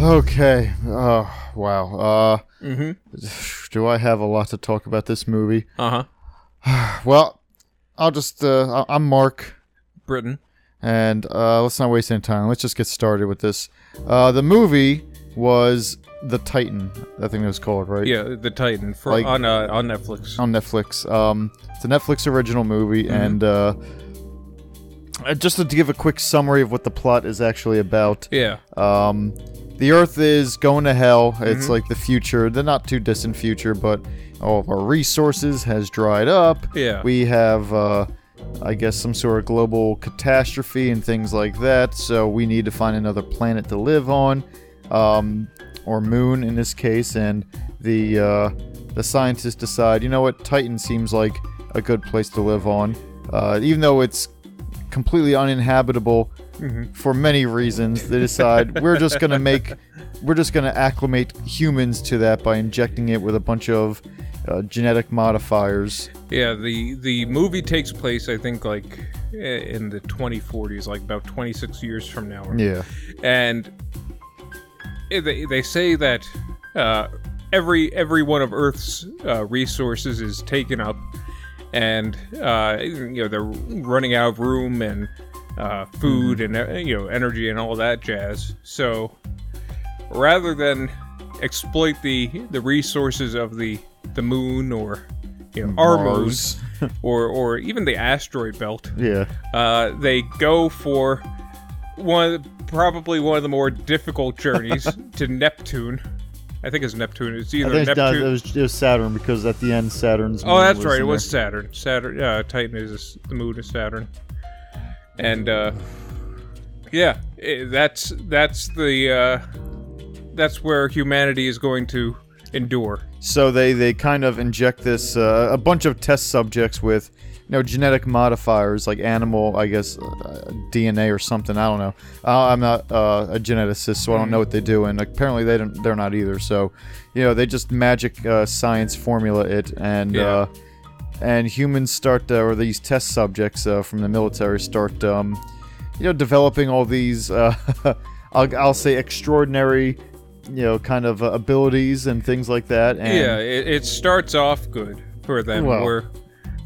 Okay. Oh, wow. Uh, Mm-hmm. do I have a lot to talk about this movie? Uh huh. Well, I'll just. Uh, I'm Mark, Britain. and uh, let's not waste any time. Let's just get started with this. Uh, the movie was The Titan. I think it was called, right? Yeah, the Titan for Like- on uh, on Netflix. on Netflix. Um, it's a Netflix original movie, and uh, uh, just to give a quick summary of what the plot is actually about. yeah. Um, the Earth is going to hell. It's like the future, the not too distant future, but all of our resources has dried up. Yeah. We have, uh, I guess, some sort of global catastrophe and things like that. So we need to find another planet to live on, um, or moon in this case. And the uh, the scientists decide, you know what, Titan seems like a good place to live on, uh, even though it's completely uninhabitable for many reasons. They decide we're just gonna make, we're just gonna acclimate humans to that by injecting it with a bunch of uh, genetic modifiers. Yeah, the the movie takes place, I think, like in the 2040s, like about 26 years from now. Yeah. And they they say that uh, every every one of Earth's uh, resources is taken up, and uh, you know they're running out of room and uh, food and uh, you know energy and all that jazz. So rather than exploit the the resources of the the moon or you know our moon Mars. or or even the asteroid belt Yeah. uh, they go for one of the- probably one of the more difficult journeys to Neptune. I think it's Neptune. It's either Neptune. it, was, it was Saturn because at the end Saturn's. oh, that's right. It was there. Saturn. Saturn. Uh, Titan is the moon of Saturn. And uh, yeah, that's that's the uh, that's where humanity is going to endure. So they they kind of inject this uh, a bunch of test subjects with you know genetic modifiers like animal I guess uh, DNA or something I don't know uh, I'm not uh, a geneticist so I don't know what they do and apparently they don't they're not either so you know they just magic uh, science formula it and Yeah. And humans start uh, or these test subjects uh, from the military start um, you know developing all these uh, I'll, I'll say extraordinary you know kind of uh, abilities and things like that and yeah, it, it starts off good for them. Well- where,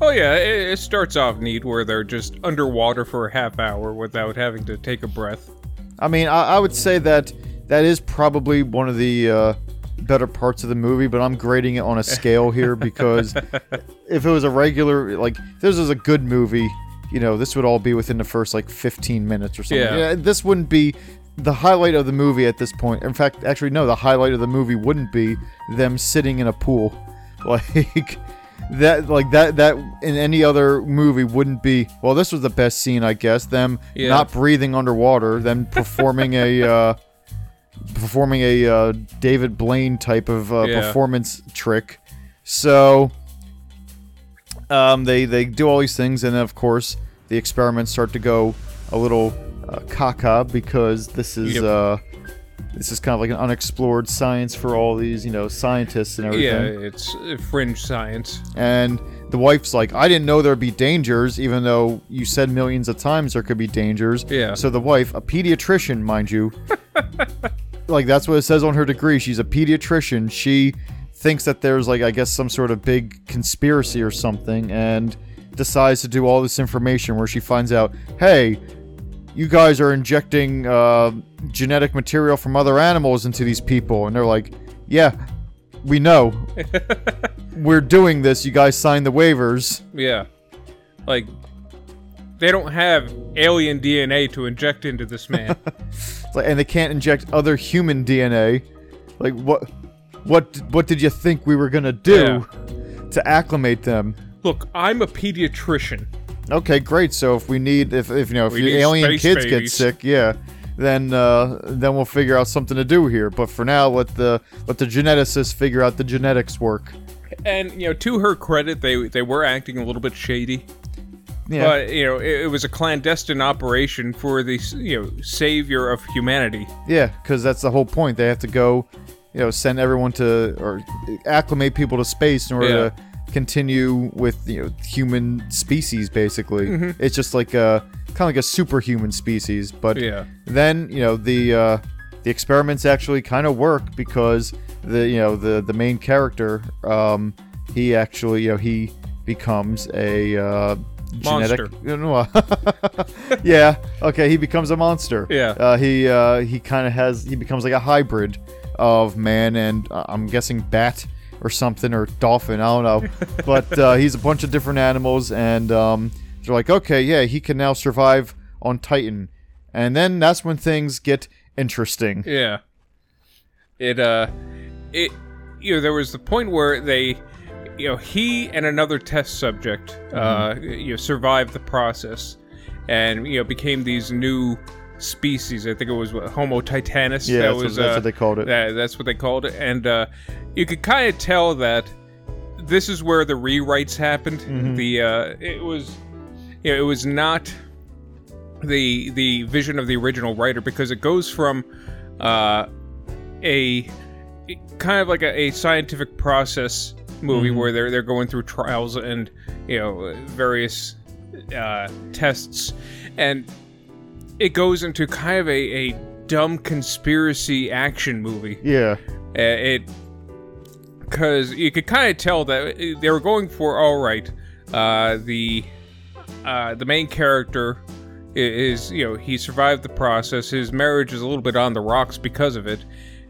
oh yeah, it, it starts off neat where they're just underwater for a half hour without having to take a breath. I mean, I, I would say that that is probably one of the uh, better parts of the movie, but I'm grading it on a scale here because if it was a regular, like, if this was a good movie, you know, this would all be within the first, like, 15 minutes or something. Yeah. this wouldn't be the highlight of the movie at this point. In fact, actually, no, the highlight of the movie wouldn't be them sitting in a pool. Like, that like that that in any other movie wouldn't be well this was the best scene i guess them Yeah. not breathing underwater them performing a uh performing a uh, david blaine type of uh, Yeah. performance trick so um they they do all these things and then of course the experiments start to go a little uh, caca because this is Yep. uh this is kind of like an unexplored science for all these you know scientists and everything Yeah, it's uh, fringe science. and the wife's like, I didn't know there'd be dangers, even though you said millions of times there could be dangers. Yeah. So the wife, a pediatrician, mind you, like that's what it says on her degree. She's a pediatrician. She thinks that there's like, I guess, some sort of big conspiracy or something, and decides to do all this information where she finds out, hey, you guys are injecting uh, genetic material from other animals into these people, and they're like, yeah, we know. We're doing this. You guys signed the waivers. Yeah, like they don't have alien DNA to inject into this man. Like- and they can't inject other human DNA. Like what? What? What did you think we were gonna do to acclimate them? Look, I'm a pediatrician. Okay, great. So if we need, if, if you know, if We your alien kids get sick, yeah, then uh, then we'll figure out something to do here. But for now, let the let the geneticists figure out the genetics work. And you know, to her credit, they they were acting a little bit shady. Yeah. But you know, it, it was a clandestine operation for the you know savior of humanity. Yeah, because that's the whole point. They have to go, you know, send everyone to or acclimate people to space in order Yeah. to continue with you know human species. Basically, Mm-hmm. it's just like a kind of like a superhuman species. But Yeah. then you know the uh, the experiments actually kind of work because the you know the the main character um, he actually you know he becomes a uh, genetic yeah okay he becomes a monster. Yeah. uh, he uh, he kind of has he becomes like a hybrid of man and uh, I'm guessing bat or something or dolphin I don't know. But uh, he's a bunch of different animals and um, they're like okay yeah he can now survive on Titan. And then that's when things get interesting. Yeah. It uh it you know there was the point where they you know he and another test subject uh you know survived the process and you know became these new species. I think it was what, Homo titanus. Yeah, that that's what- that's uh, what they called it. That, that's what they called it, and uh, you could kind of tell that this is where the rewrites happened. Mm-hmm. The uh, it was you know it was not the the vision of the original writer because it goes from uh, a kind of like a, a scientific process movie Mm-hmm. where they're they're going through trials and you know various uh, tests, and it goes into kind of a, a dumb conspiracy action movie. yeah Uh, it because you could kind of tell that they were going for all right. Uh, the uh, the main character is you know he survived the process. His marriage is a little bit on the rocks because of it,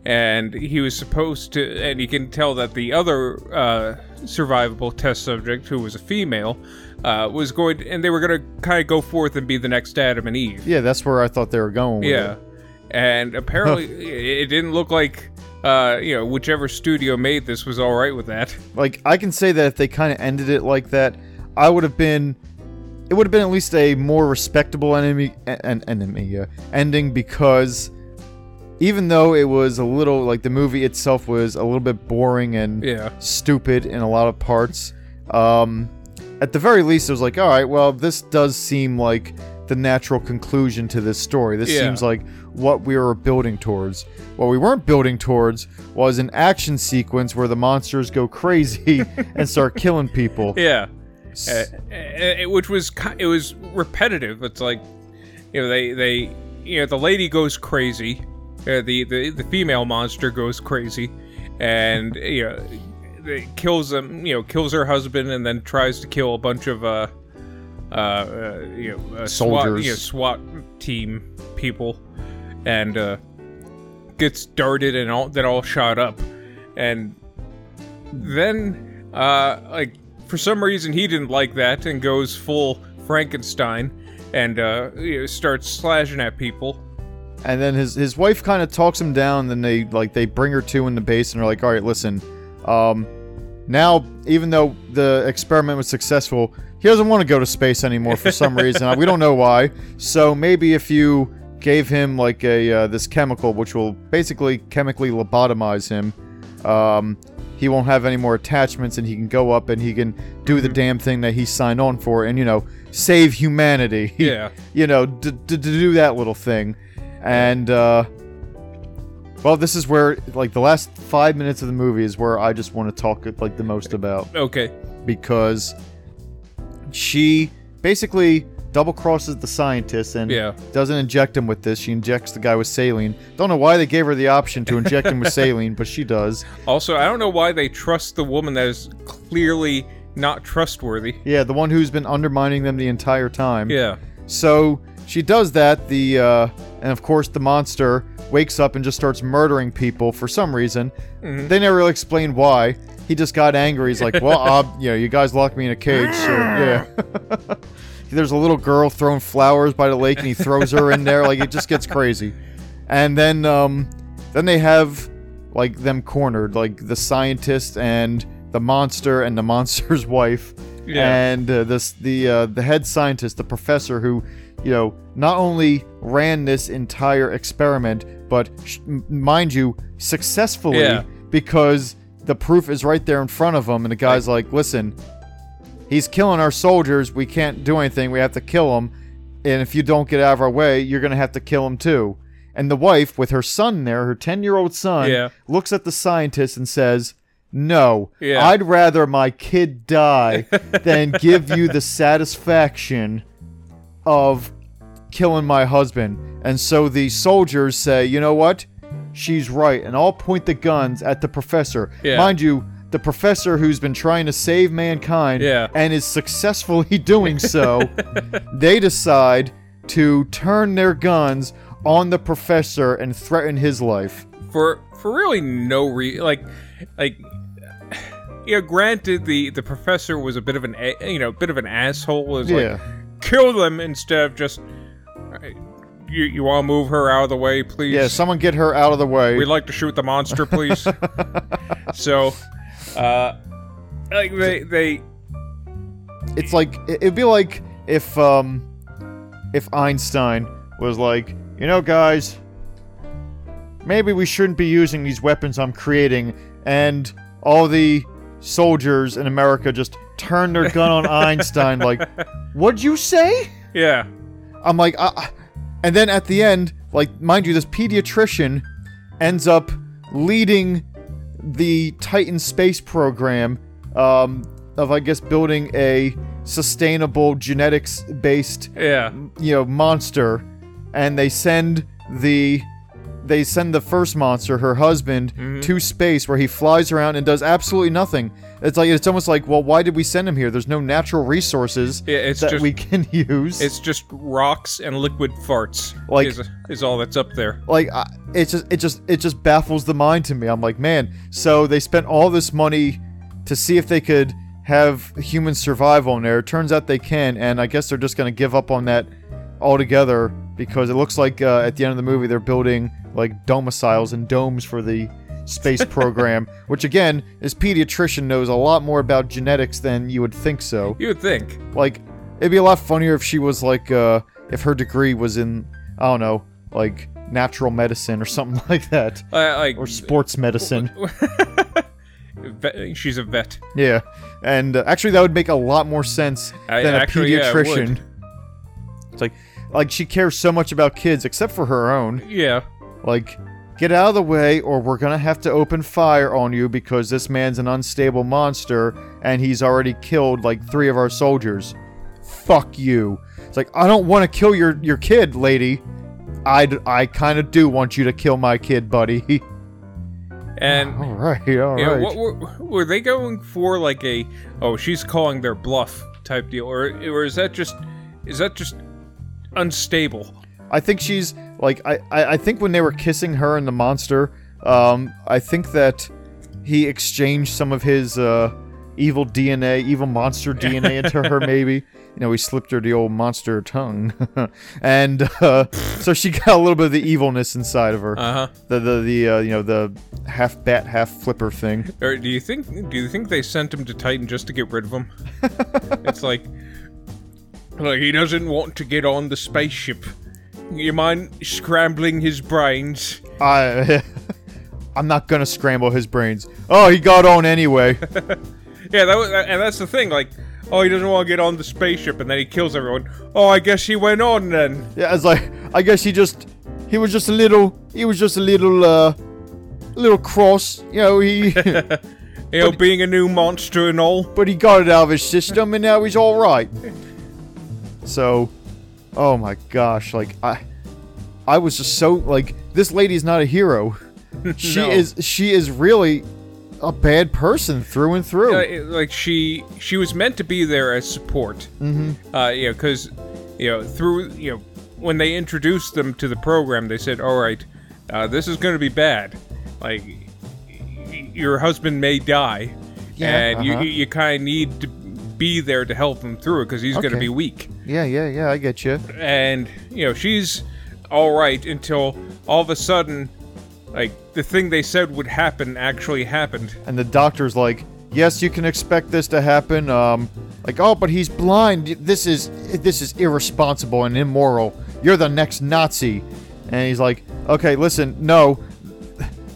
and he was supposed to. And you can tell that the other uh, survivable test subject, who was a female, uh, was going, to, and they were going to kind of go forth and be the next Adam and Eve. yeah that's where I thought they were going with Yeah, it. and apparently it it didn't look like uh, you know whichever studio made this was all right with that. like I can say that if they kind of ended it like that, I would have been. It would have been at least a more respectable enemy an enemy uh, ending because even though it was a little like the movie itself was a little bit boring and Yeah. stupid in a lot of parts, um, at the very least it was like, all right, well this does seem like the natural conclusion to this story. This Yeah. seems like what we were building towards. What we weren't building towards was an action sequence where the monsters go crazy and start killing people. Yeah, uh, which was it was repetitive. It's like you know they they you know the lady goes crazy, uh, the the the female monster goes crazy, and you know it kills them. You know kills her husband and then tries to kill a bunch of uh uh, uh you know uh, SWAT, you know, SWAT team people, and uh gets darted and all that all shot up, and then uh like for some reason he didn't like that and goes full Frankenstein and uh you know, starts slashing at people. And then his his wife kind of talks him down. Then they like they bring her to in the base and are like, all right, listen, um, now even though the experiment was successful, he doesn't want to go to space anymore for some reason. we don't know why. So maybe if you gave him like a uh, this chemical, which will basically chemically lobotomize him, um, he won't have any more attachments, and he can go up and he can do the damn thing that he signed on for, and you know, save humanity. Yeah. you know, to d- to do that little thing. And, uh, well, this is where, like, the last five minutes of the movie is where I just want to talk, like, the most about. Okay. Because she basically double crosses the scientist and Yeah. doesn't inject him with this. She injects the guy with saline. Don't know why they gave her the option to inject him with saline, but she does. Also, I don't know why they trust the woman that is clearly not trustworthy. Yeah, the one who's been undermining them the entire time. Yeah. So she does that. The uh, and of course the monster wakes up and just starts murdering people for some reason. They never really explain why. He just got angry. He's like, "Well, uh, you know, you guys locked me in a cage, so yeah." There's a little girl throwing flowers by the lake, and he throws her in there. Like it just gets crazy. And then, um, then they have like them cornered, like the scientist and the monster and the monster's wife Yeah. and uh, this the uh, the head scientist, the professor who, you know, not only ran this entire experiment, but sh- mind you, successfully Yeah. because the proof is right there in front of him, and the guy's like, "Listen, he's killing our soldiers. We can't do anything. We have to kill him, and if you don't get out of our way, you're gonna have to kill him too." And the wife, with her son there, her ten-year-old son, Yeah. looks at the scientist and says. No, Yeah. I'd rather my kid die than give you the satisfaction of killing my husband. And so the soldiers say, you know what? she's right, and all point the guns at the professor. Yeah. Mind you, the professor who's been trying to save mankind Yeah. and is successfully doing so, they decide to turn their guns on the professor and threaten his life. for for really no reason. Like, like, you know, granted, the the professor was a bit of an a- you know bit of an asshole. Was Yeah. like, kill them instead of just. You, you to move her out of the way, please? Yeah, someone get her out of the way. We'd like to shoot the monster, please. so, uh, like they they it's like it'd be like if um if Einstein was like, you know, guys, maybe we shouldn't be using these weapons I'm creating, and all the soldiers in America just turn their gun on Einstein, like, what'd you say? yeah I'm like, uh, uh," and then at the end, like, mind you, this pediatrician ends up leading the Titan space program um, of, I guess, building a sustainable genetics-based, yeah you know, monster, and they send the they send the first monster, her husband, to space where he flies around and does absolutely nothing. It's like it's almost like, well, why did we send him here? There's no natural resources Yeah, it's that just- we can use. it's just rocks and liquid farts. Like- is, is all that's up there. like I, it just it just it just baffles the mind to me. I'm like, man, so they spent all this money to see if they could have humans survive on there. Turns out they can, and I guess they're just gonna give up on that altogether because it looks like uh, at the end of the movie they're building like domiciles and domes for the space program, which again, this pediatrician knows a lot more about genetics than you would think so. You would think. Like, it'd be a lot funnier if she was like, uh, if her degree was in, I don't know, like natural medicine or something like that, Uh, like or sports medicine. she's a vet. Yeah, and uh, actually, that would make a lot more sense I- than a actually, yeah, it pediatrician. it's like, like she cares so much about kids, except for her own. Yeah. Like, get out of the way, or we're gonna have to open fire on you because this man's an unstable monster, and he's already killed like three of our soldiers. Fuck you. It's like I don't want to kill your your kid, lady. I I kind of do want you to kill my kid, buddy. And all right, all right. what were, were they going for? Like a oh, she's calling their bluff type deal, or or is that just is that just unstable? I think she's like I, I I think when they were kissing her and the monster, um, I think that he exchanged some of his uh, evil DNA, evil monster DNA into her. Maybe you know he slipped her the old monster tongue, and uh, so she got a little bit of the evilness inside of her. Uh huh. the the the uh, you know the half bat half flipper thing. Or do you think do you think they sent him to Titan just to get rid of him? it's like like he doesn't want to get on the spaceship. You mind scrambling his brains? I I'm not gonna scramble his brains. Oh, he got on anyway. Yeah, that was, and that's the thing. Like, oh, he doesn't want to get on the spaceship, and then he kills everyone. Oh, I guess he went on then. Yeah, it's like I guess he just he was just a little he was just a little uh a little cross, you know, he You know, being a new monster and all. but he got it out of his system and now he's all right. So, oh my gosh, like I I was just so like this lady is not a hero. She No. is she is really a bad person through and through. Uh, it- like she she was meant to be there as support. Mm-hmm. Uh, you know, because you know through you know when they introduced them to the program, they said, "All right, uh, this is going to be bad. Like y- your husband may die, Yeah, and you uh-huh. you, you kind of need to be there to help him through it because he's going to be weak." yeah, yeah, yeah, I get you. and you know she's all right until all of a sudden like the thing they said would happen actually happened And the doctor's like, "Yes, you can expect this to happen." Um, like, "Oh, but he's blind. This is this is irresponsible and immoral. You're the next Nazi." And he's like, "Okay, listen, no.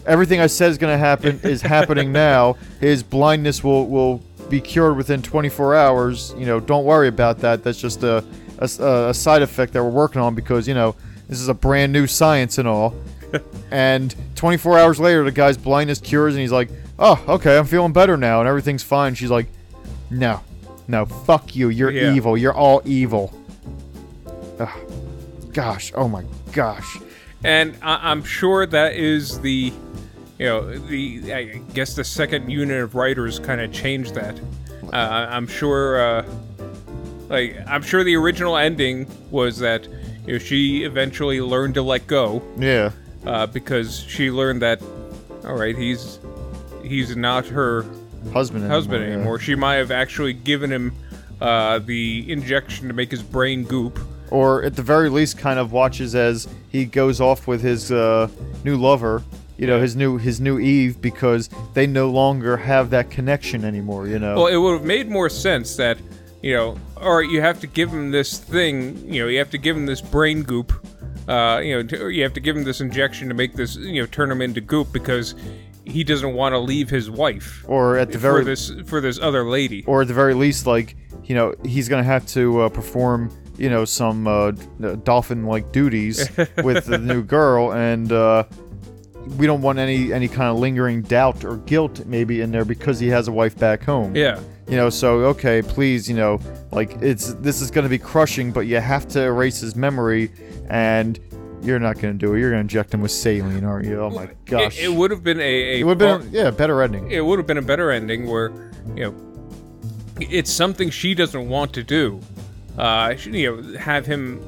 Everything I said is gonna happen is happening now. His blindness will will be cured within 24 hours. You know, don't worry about that. That's just a a, a side effect that we're working on because you know this is a brand new science and all." and 24 hours later, the guy's blindness cures, and he's like, "Oh, okay, I'm feeling better now, and everything's fine." She's like, "No, no, fuck you. You're Yeah. evil. You're all evil." Ugh. Gosh, oh my gosh. and I- I'm sure that is the, you know, the I guess the second unit of writers kind of changed that. Uh, I'm sure, uh, like I'm sure the original ending was that you know she eventually learned to let go Yeah. uh, because she learned that, all right, he's he's not her Husband. husband yeah. anymore. She might have actually given him uh, the injection to make his brain goop. Or at the very least, kind of watches as he goes off with his uh, new lover. You know, his new his new Eve because they no longer have that connection anymore. You know. Well, it would have made more sense that, you know, all right, you have to give him this thing, you know, you have to give him this brain goop, uh, you know, to, you have to give him this injection to make this, you know, turn him into goop because he doesn't want to leave his wife or at the very for this for this other lady. or at the very least, like you know, he's gonna have to uh, perform you know some uh, dolphin-like duties with the new girl, and uh, we don't want any any kind of lingering doubt or guilt maybe in there because he has a wife back home. yeah. You know, so okay, please, you know, like it's this is gonna be crushing, but you have to erase his memory, and you're not gonna do it. You're gonna inject him with saline, aren't you? Oh my gosh, It, it would have been a, a It would have been yeah, better ending. it would have been a better ending where you know it's something she doesn't want to do uh she- you know have him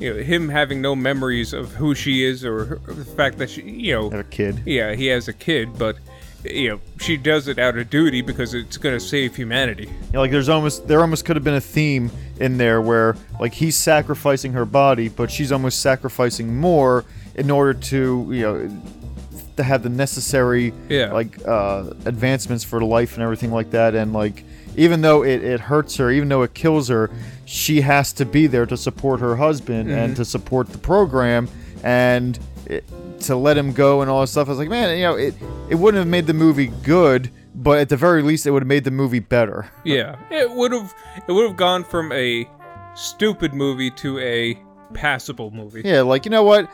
you know him having no memories of who she is or her, the fact that she you know a kid. yeah he has a kid but you know she does it out of duty because it's going to save humanity know, like there's almost there almost could have been a theme in there where like he's sacrificing her body, but she's almost sacrificing more in order to you know to have the necessary Yeah. like uh, advancements for life and everything like that. And like even though it, it hurts her, even though it kills her, she has to be there to support her husband and mm-hmm. to support the program and. It, to let him go and all this stuff, I was like, man, you know, it it wouldn't have made the movie good, but at the very least, it would have made the movie better. yeah it would have it would have gone from a stupid movie to a passable movie Yeah, like you know what?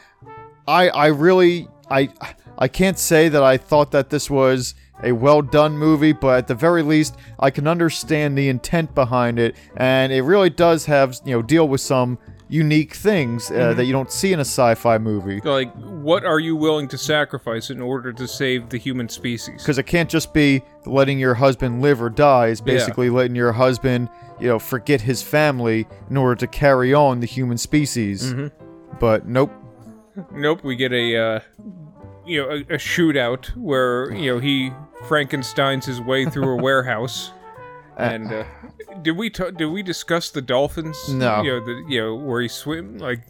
I I really I I can't say that I thought that this was a well done movie, but at the very least, I can understand the intent behind it, and it really does have you know deal with some unique things uh, that you don't see in a sci-fi movie. like what are you willing to sacrifice in order to save the human species Because it can't just be letting your husband live or die. It's basically letting your husband, you know, forget his family in order to carry on the human species. But nope. Nope, we get a uh, you know a, a shootout where you know he Frankenstein's his way through a warehouse. And uh, did we ta- did we discuss the dolphins? No. You know the you know where he swim like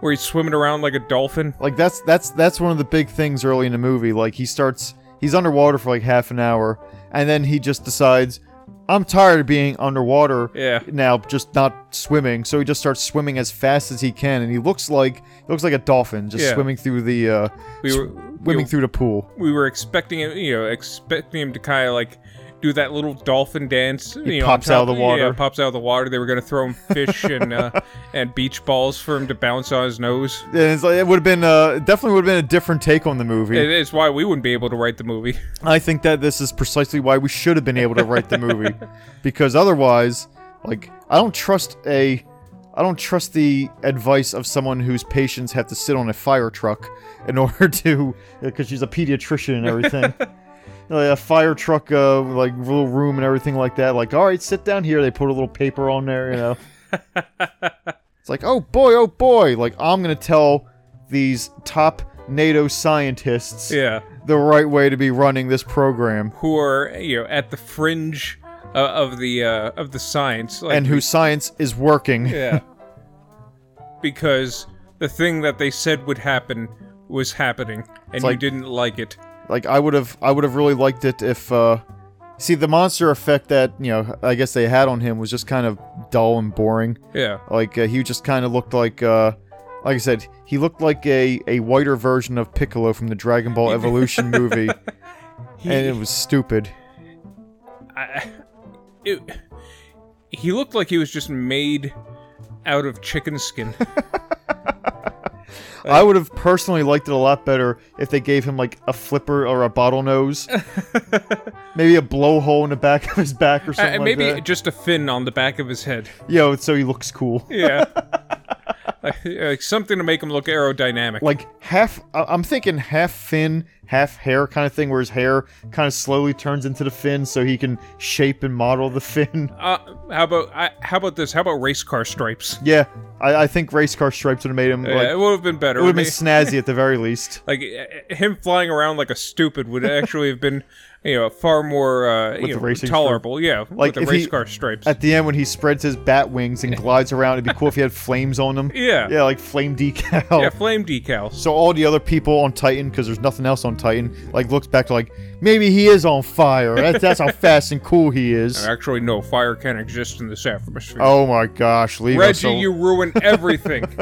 where he's swimming around like a dolphin. Like that's that's that's one of the big things early in the movie. Like he starts he's underwater for like half an hour and then he just decides I'm tired of being underwater Yeah. now just not swimming. So he just starts swimming as fast as he can and he looks like he looks like a dolphin just Yeah. swimming through the uh We were swimming know, through the pool. we were expecting him, you know, expecting him to kind of like do that little dolphin dance. you know, pops out of the water. Yeah, pops out of the water. They were gonna throw him fish and uh, and beach balls for him to bounce on his nose. And it's like, it would have been uh definitely would have been a different take on the movie. It- It's why we wouldn't be able to write the movie. I think that this is precisely why we should have been able to write the movie, because otherwise, like, I don't trust a, I don't trust the advice of someone whose patients have to sit on a fire truck in order to, because she's a pediatrician and everything. Like a fire truck, uh, like little room and everything like that. Like, all right, sit down here. They put a little paper on there, you know. it's like, oh boy, oh boy. Like, I'm gonna tell these top NATO scientists Yeah. the right way to be running this program who are you know at the fringe uh, of the uh, of the science like, and whose science is working. yeah because the thing that they said would happen was happening and you didn't like it Like I would have I would have really liked it if uh see the monster effect that, you know, I guess they had on him was just kind of dull and boring. yeah Like uh, he just kind of looked like uh like I said, he looked like a, a whiter version of Piccolo from the Dragon Ball Evolution movie, he, and it was stupid. I, it, he looked like he was just made out of chicken skin I would have personally liked it a lot better if they gave him like a flipper or a bottlenose, maybe a blowhole in the back of his back or something and like maybe that. just a fin on the back of his head Yo, so he looks cool. yeah like something to make him look aerodynamic. like half i'm thinking half fin half hair kind of thing where his hair kind of slowly turns into the fin so he can shape and model the fin uh, how about I, how about this? How about race car stripes? yeah i, I think race car stripes would have made him Yeah, it would have been better. it would have been snazzy at the very least like him flying around like a stupid would actually have been you know far more uh, you know, tolerable. Yeah, Like, with the race he- car stripes. at the end when he spreads his bat wings and glides around it'd be cool if he had flames on them yeah. yeah like flame decal Yeah, flame decals. so all the other people on titan because there's nothing else on titan like looks back to like maybe he is on fire that's, that's how fast and cool he is Actually, no, fire can't exist in this atmosphere. oh my gosh leave us Reggie, you ruin everything.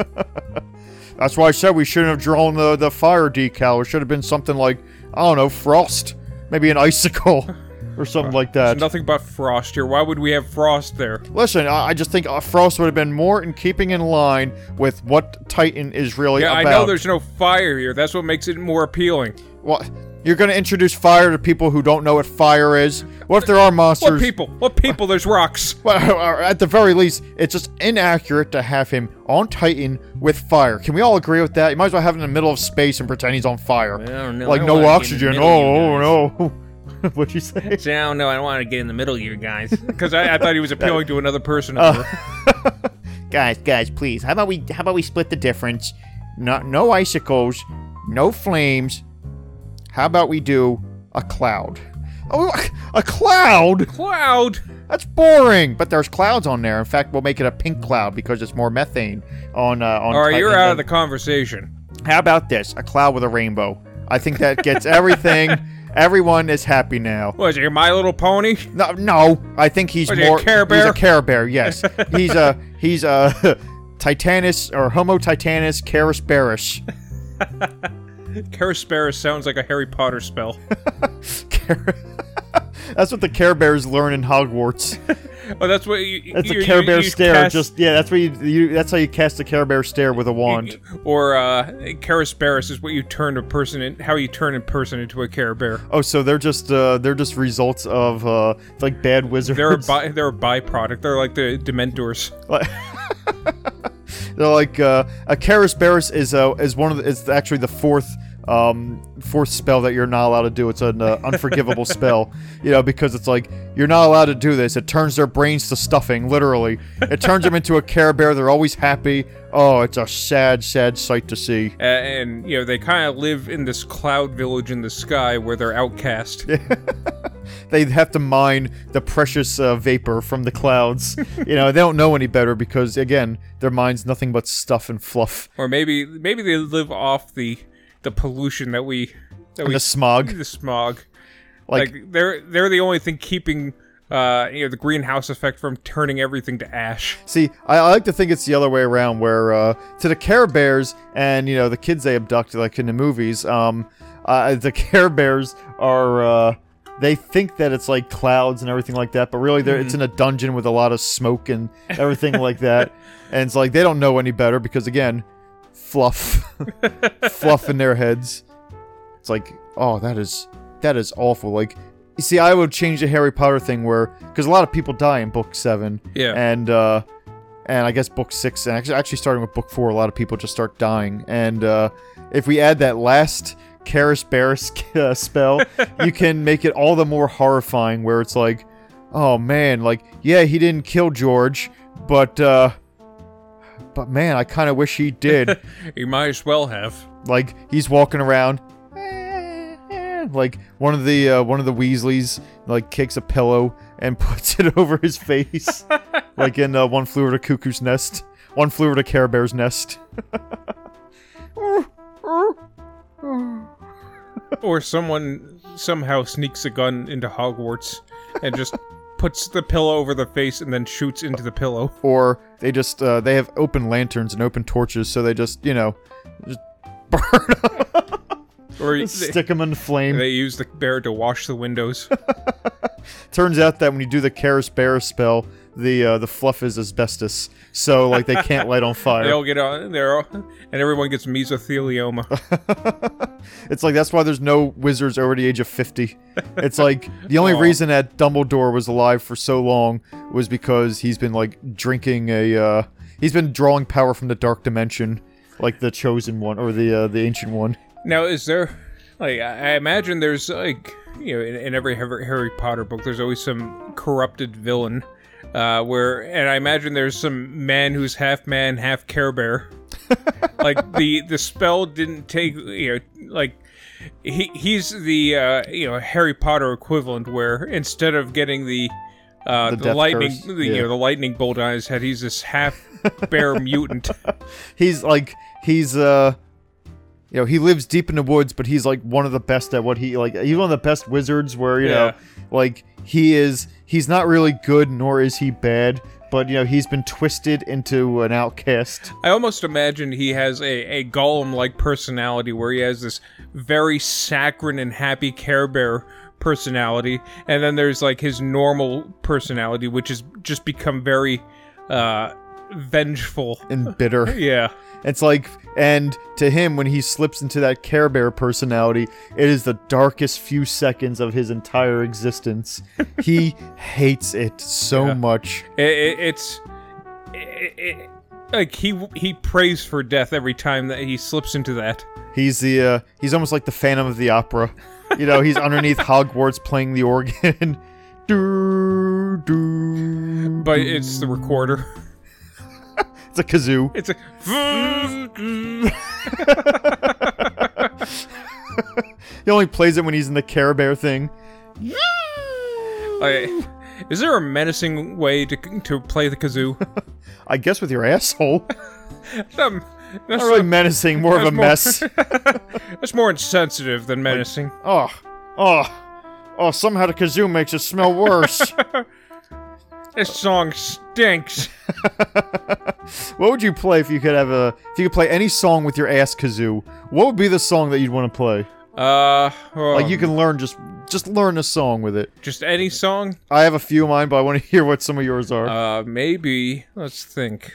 That's why I said we shouldn't have drawn the, the fire decal. It should have been something like, I don't know, frost. Maybe an icicle or something like that. There's nothing but frost here. Why would we have frost there? Listen, I, I just think uh, frost would have been more in keeping in line with what Titan is really Yeah, about. I know there's no fire here. That's what makes it more appealing. What? You're going to introduce fire to people who don't know what fire is? What if there are monsters? What people? What people? There's rocks. Well, at the very least, it's just inaccurate to have him on Titan with fire. Can we all agree with that? You might as well have him in the middle of space and pretend he's on fire. I don't know. like I no wanna get in the oxygen. middle of you Oh, oh no. What'd you say? See, I don't know. I don't want to get in the middle of you guys. Because I, I thought he was appealing to another person. Uh, guys, guys, please. How about we how about we split the difference? No no icicles, no flames. How about we do a cloud? Oh, a cloud? Cloud. That's boring. But there's clouds on there. In fact, we'll make it a pink cloud because it's more methane on uh, on. All right, you're out of the conversation. How about this? A cloud with a rainbow. I think that gets everything. Everyone is happy now. Was it, My Little Pony? No, no. I think he's Was he a more. Care He's a Care Bear. Yes. he's a he's a Titanus or Homo Titanus Caris Bearish. Karasparus sounds like a Harry Potter spell. That's what the Care Bears learn in Hogwarts. Oh, that's what you. That's you, a Care Bear you stare. cast- Just yeah, that's what you, you. That's how you cast a Care Bear stare with a wand. Or uh, is what you turn a person in. How you turn a person into a Care Bear. Oh, so they're just uh, they're just results of uh, like bad wizards. They're a by, they're a byproduct. They're like the Dementors. Like- They're like uh, a Karis Barris is uh, is one of the, is actually the fourth um, fourth spell that you're not allowed to do. It's an uh, unforgivable spell, you know, because it's like you're not allowed to do this. It turns their brains to stuffing, literally. It turns them into a Care Bear. They're always happy. Oh, it's a sad, sad sight to see. Uh, and you know they kind of live in this cloud village in the sky where they're outcast. They have to mine the precious uh, vapor from the clouds. you know, they don't know any better because again, their mind's nothing but stuff and fluff or maybe maybe they live off the the pollution that we that and we the smog. the smog. Like, Like, they're they're the only thing keeping uh you know the greenhouse effect from turning everything to ash. See, I, I like to think it's the other way around, where uh, to the Care Bears and you know the kids they abduct, like in the movies, um, uh, the Care Bears are uh, they think that it's like clouds and everything like that, but really they're it's in a dungeon with a lot of smoke and everything like that, and it's like they don't know any better because again, fluff, fluff in their heads. It's like, oh, that is that is awful. Like, you see, I would change the Harry Potter thing where because a lot of people die in Book Seven Yeah. and uh and I guess book six and actually, actually starting with book four, a lot of people just start dying. And uh, if we add that last Karis Barris uh, spell, you can make it all the more horrifying. Where it's like, oh man, like yeah, he didn't kill George, but uh, but man, I kind of wish he did. he might as well have. like he's walking around. "Eh, eh," Like one of the uh, one of the Weasleys like kicks a pillow and puts it over his face, like in uh, One Flew Over the Cuckoo's Nest, One Flew Over the Care Bear's Nest. Or someone somehow sneaks a gun into Hogwarts and just puts the pillow over the face and then shoots into the pillow. Or they just uh, they have open lanterns and open torches, so they just you know just burn Or they, stick them in the flame. they use the bear to wash the windows. Turns out that when you do the Karis Bear spell, the uh, the fluff is asbestos, so like they can't light on fire. They all get on there, and everyone gets mesothelioma. It's like that's why there's no wizards over the age of 50. It's like the only reason that Dumbledore was alive for so long was because he's been like drinking a uh he's been drawing power from the dark dimension, like the chosen one or the uh, the ancient one. Now, is there like I imagine there's like you know in, in every Harry Potter book there's always some corrupted villain, uh, where and I imagine there's some man who's half man half Care Bear. like the the spell didn't take you know like he he's the uh, you know Harry Potter equivalent where instead of getting the uh, The the, lightning the, you know the lightning bolt on his head he's this half bear mutant. He's like he's uh you know, he lives deep in the woods, but he's like one of the best at what he like he's one of the best wizards where, you know, like he is he's not really good nor is he bad, but you know, he's been twisted into an outcast. I almost imagine he has a, a Gollum-like personality where he has this very saccharine and happy Care Bear personality, and then there's like his normal personality, which has just become very uh, vengeful. and bitter. Yeah, It's like, and to him, when he slips into that Care Bear personality, it is the darkest few seconds of his entire existence. he hates it so Yeah. much. it, it, it's it, like he he prays for death every time that he slips into that. He's the, uh, he's almost like the Phantom of the Opera. You know, he's underneath Hogwarts playing the organ. do, do, But it's the recorder. It's a kazoo. It's a He only plays it when he's in the Care Bear thing. like, is there a menacing way to to play the kazoo? I guess with your asshole. Um, that's, Not really menacing, more of a That's mess. that's more insensitive than menacing. Oh, oh, oh! Somehow the kazoo makes it smell worse. This song stinks. what would you play if you could have a? If you could play any song with your ass kazoo, what would be the song that you'd want to play? Uh, well, Like you can learn just just learn a song with it. just any song. I have a few of mine, but I want to hear what some of yours are. Uh, maybe let's think.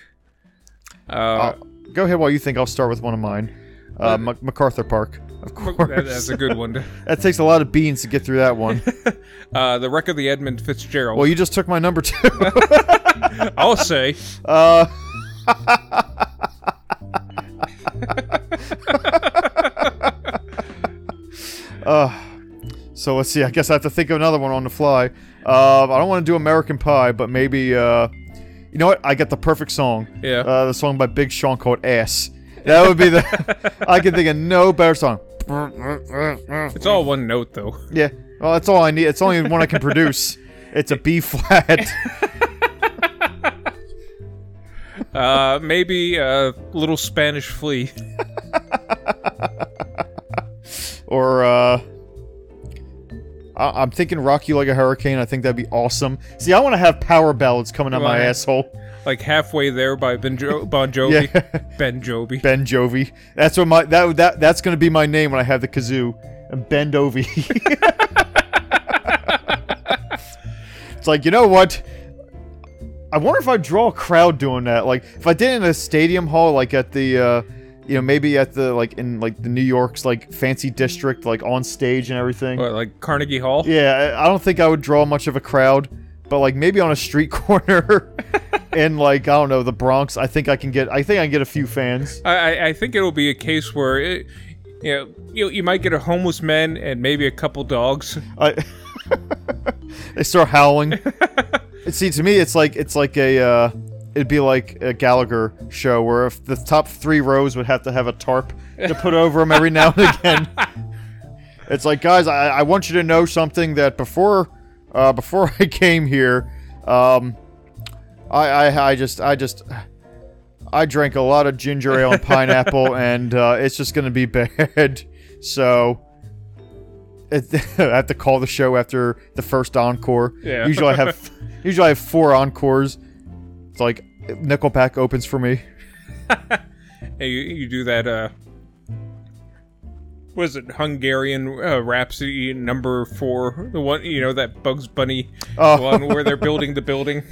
Uh, Uh, go ahead while you think. I'll start with one of mine. Uh, Ma- MacArthur Park, of course. that, that's a good one. that takes a lot of beans to get through that one. Uh, the wreck of the Edmund Fitzgerald. well, you just took my number two. I'll say. uh, uh, so let's see. I guess I have to think of another one on the fly. Uh, I don't want to do American Pie, but maybe. Uh, you know what? I got the perfect song. Yeah. Uh, the song by Big Sean called "Ass." That would be the. I can think of no better song. It's all one note though. Yeah. Well, that's all I need. It's only one I can produce. It's a B flat. Uh, maybe a little Spanish flea. or uh I- I'm thinking "Rock You Like a Hurricane." I think that'd be awesome. See, I want to have power ballads coming out my asshole. Like halfway there by ben jo- Bon Jovi. Yeah. Ben Jovi. Ben Jovi. That's what my that that that's gonna be my name when I have the kazoo. Ben Jovi. it's like you know what? I wonder if I draw a crowd doing that. Like if I did it in a stadium hall, like at the. uh you know, maybe at the like in like the New York's like fancy district, like on stage and everything. What, like Carnegie Hall? Yeah, I don't think I would draw much of a crowd, but like maybe on a street corner in like I don't know the Bronx, I think I can get. I think I can get a few fans. I, I- think it'll be a case where it, you know you, you might get a homeless man and maybe a couple dogs. I they start howling. See, to me, it's like it's like a. Uh, it'd be like a Gallagher show where if the top three rows would have to have a tarp to put over them every now and again. It's like, guys, I, I want you to know something that before, uh, before I came here, um, I, I, I just, I just, I drank a lot of ginger ale and pineapple, and uh, it's just gonna be bad. So, it, I have to call the show after the first encore. Yeah. Usually I have, usually I have four encores. It's like Nickelback opens for me. Hey, you, you do that. Uh, what is it? Hungarian uh, Rhapsody number four, the one you know that Bugs Bunny Oh. one where they're building the building.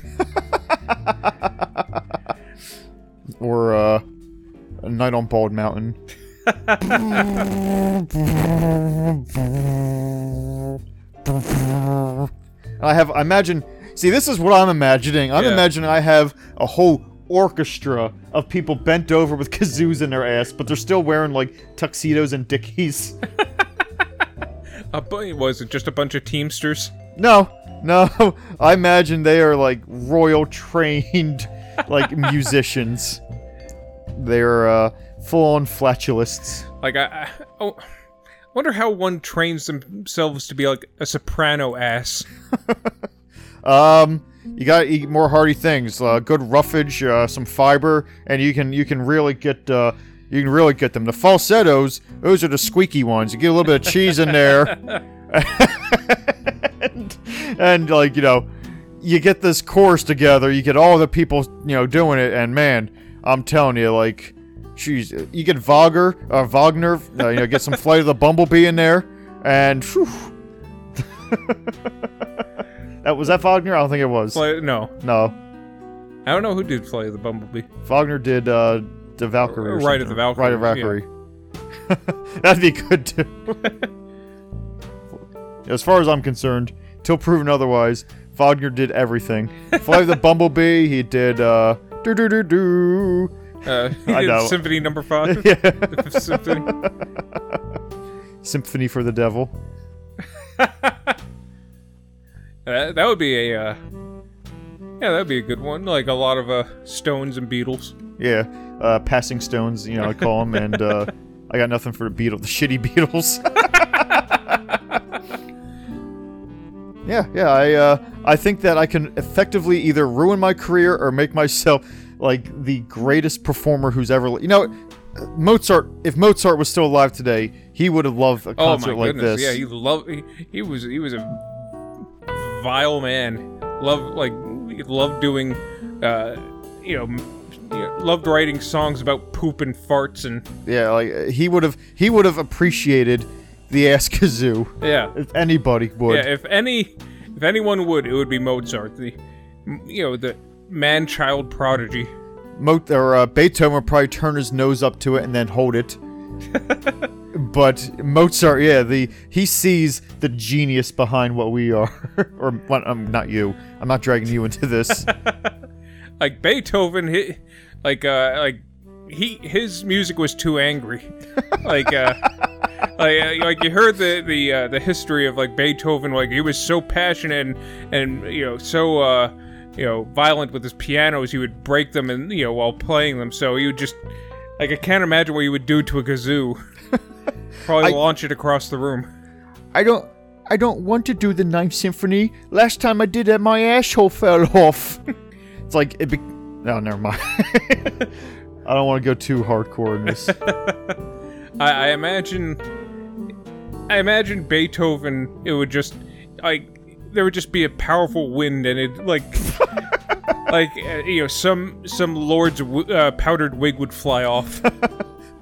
or uh, a night on Bald Mountain. I have I imagine. See, this is what I'm imagining. I'm Yeah. imagining I have a whole orchestra of people bent over with kazoos in their ass, but they're still wearing like tuxedos and dickies. A bu- was it just a bunch of Teamsters? No, no. I imagine they are like royal trained like musicians. They're uh, full on flatulists. Like I, I oh, wonder how one trains themselves to be like a soprano ass. Um, you gotta eat more hearty things. Uh, good roughage, uh, some fiber, and you can you can really get uh, you can really get them. The falsettos, those are the squeaky ones. You get a little bit of cheese in there, and, and like you know, you get this chorus together. You get all the people you know doing it, and man, I'm telling you, like, jeez, you get Wagner, uh, Wagner, uh, you know, get some Flight of the Bumblebee in there, and. That was that Wagner? I don't think it was. Fly, no, No, I don't know who did play the Bumblebee. Wagner did uh, the Valkyrie. Right of the Valkyrie, Ride of Valkyrie. That'd be good too. as far as I'm concerned, till proven otherwise, Wagner did everything. Fly the Bumblebee. He did. uh do do do do. Uh, I know. Symphony Number Five. Yeah. Symphony. Symphony for the Devil. Uh, that would be a. Uh, yeah, that'd be a good one. Like a lot of uh, Stones and beetles. Yeah. Uh, passing stones, you know, I call them, and uh, I got nothing for the Beatles, the shitty beetles. yeah, yeah. I uh, I think that I can effectively either ruin my career or make myself like the greatest performer who's ever. li- You know, Mozart. If Mozart was still alive today, he would have loved a Oh concert my like goodness! this. Yeah, he loved. He, he was. He was a vile man. Love like love doing. Uh, you know, loved writing songs about poop and farts and yeah, like he would have he would have appreciated the ass kazoo yeah. if anybody would. Yeah, if any, if anyone would, it would be Mozart, the, you know, the man-child prodigy. Mo- or uh, Beethoven would probably turn his nose up to it and then hold it. but Mozart, yeah, the he sees the genius behind what we are, or what, um, not you. I'm not dragging you into this. Like Beethoven, he, like, uh, like he, his music was too angry. like, uh, like, uh, like you heard the the uh, the history of like Beethoven, like he was so passionate and and you know so uh you know violent with his pianos, he would break them and you know while playing them. So he would just like I can't imagine what you would do to a kazoo. Probably I- launch it across the room. I don't, I don't want to do the Ninth Symphony. Last time I did that, my asshole fell off. it's like it. Be- no, never mind. I don't want to go too hardcore in this. I, I imagine. I imagine Beethoven. It would just like there would just be a powerful wind, and it like like uh, you know some some lord's w- uh, powdered wig would fly off.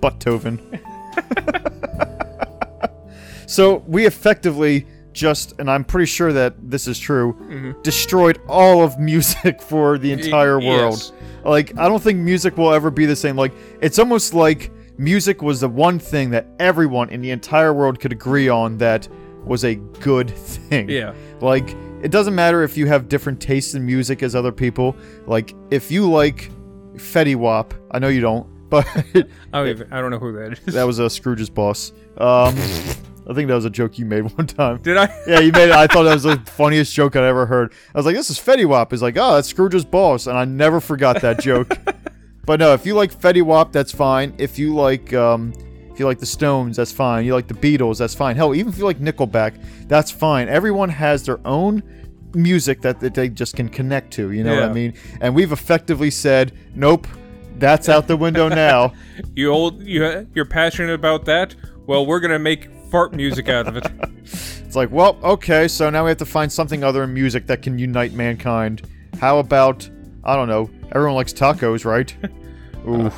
Beethoven. so we effectively just, and I'm pretty sure that this is true, mm-hmm. destroyed all of music for the entire world. yes. Like, I don't think music will ever be the same. Like, it's almost like music was the one thing that everyone in the entire world could agree on that was a good thing. Yeah. Like, it doesn't matter if you have different tastes in music as other people. Like, if you like Fetty Wap, I know you don't, but I don't even. I don't know who that is. that was uh, Scrooge's boss. Um, I think that was a joke you made one time. Did I? Yeah, you made it. I thought that was the funniest joke I'd ever heard. I was like, this is Fetty Wap. He's like, oh, that's Scrooge's boss. And I never forgot that joke. but no, if you like Fetty Wap, that's fine. If you like, um, if you like the Stones, that's fine. You like the Beatles, that's fine. Hell, even if you like Nickelback, that's fine. Everyone has their own music that, that they just can connect to. You know what I mean? And we've effectively said, nope, that's out the window now. You old. You you're passionate about that? Well, we're gonna make fart music out of it. It's like, well, okay, so now we have to find something other than music that can unite mankind. How about, I don't know, everyone likes tacos, right? Ooh.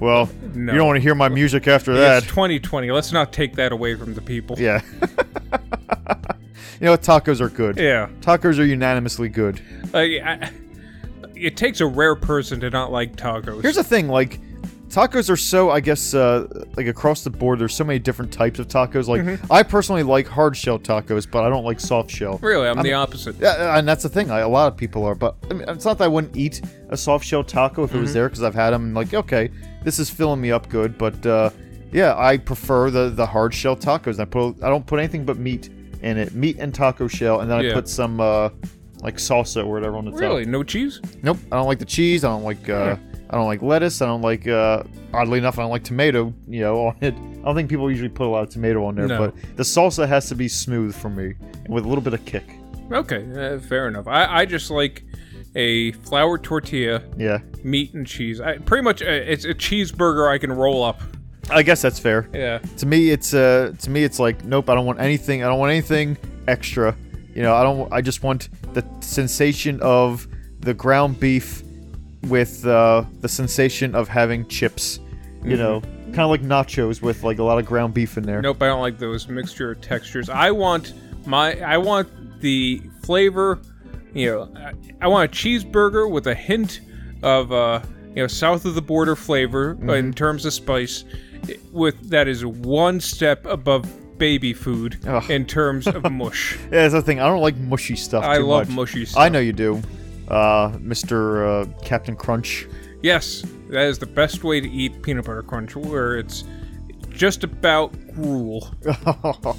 Well, no. you don't want to hear my music after It's that. 2020. Let's not take that away from the people. Yeah. you know? Tacos are good. Yeah. Tacos are unanimously good. Uh, like, I, it takes a rare person to not like tacos. Here's the thing, like, tacos are so I guess uh, like across the board. There's so many different types of tacos. Like Mm-hmm. I personally like hard shell tacos, but I don't like soft shell. Really, I'm the opposite. Yeah, and that's the thing. I, a lot of people are, but I mean, it's not that I wouldn't eat a soft shell taco if it Mm-hmm. was there because I've had them. And like, okay, this is filling me up good. But uh, yeah, I prefer the the hard shell tacos. I put I don't put anything but meat in it, meat and taco shell, and then I put some uh, like salsa or whatever on the top. Really, no cheese? Nope, I don't like the cheese. I don't like uh, I don't like lettuce. I don't like uh, oddly enough, I don't like tomato. You know, on it. I don't think people usually put a lot of tomato on there, No. but the salsa has to be smooth for me and with a little bit of kick. Okay, uh, fair enough. I, I just like a flour tortilla, Yeah, meat and cheese. I, pretty much, uh, it's a cheeseburger I can roll up. I guess that's fair. Yeah. To me, it's uh, to me, it's like nope. I don't want anything. I don't want anything extra. You know, I don't. I just want the sensation of the ground beef with uh, the sensation of having chips. You know, kind of like nachos with like a lot of ground beef in there. Nope, I don't like those mixture of textures. I want my I want the flavor. You know, I, I want a cheeseburger with a hint of uh, you know south of the border flavor in terms of spice. With that is one step above baby food Ugh. in terms of mush. Yeah, that's the thing. I don't like mushy stuff. I love much. mushy stuff. I know you do, uh, Mister uh, Captain Crunch. Yes, that is the best way to eat peanut butter crunch, where it's just about gruel.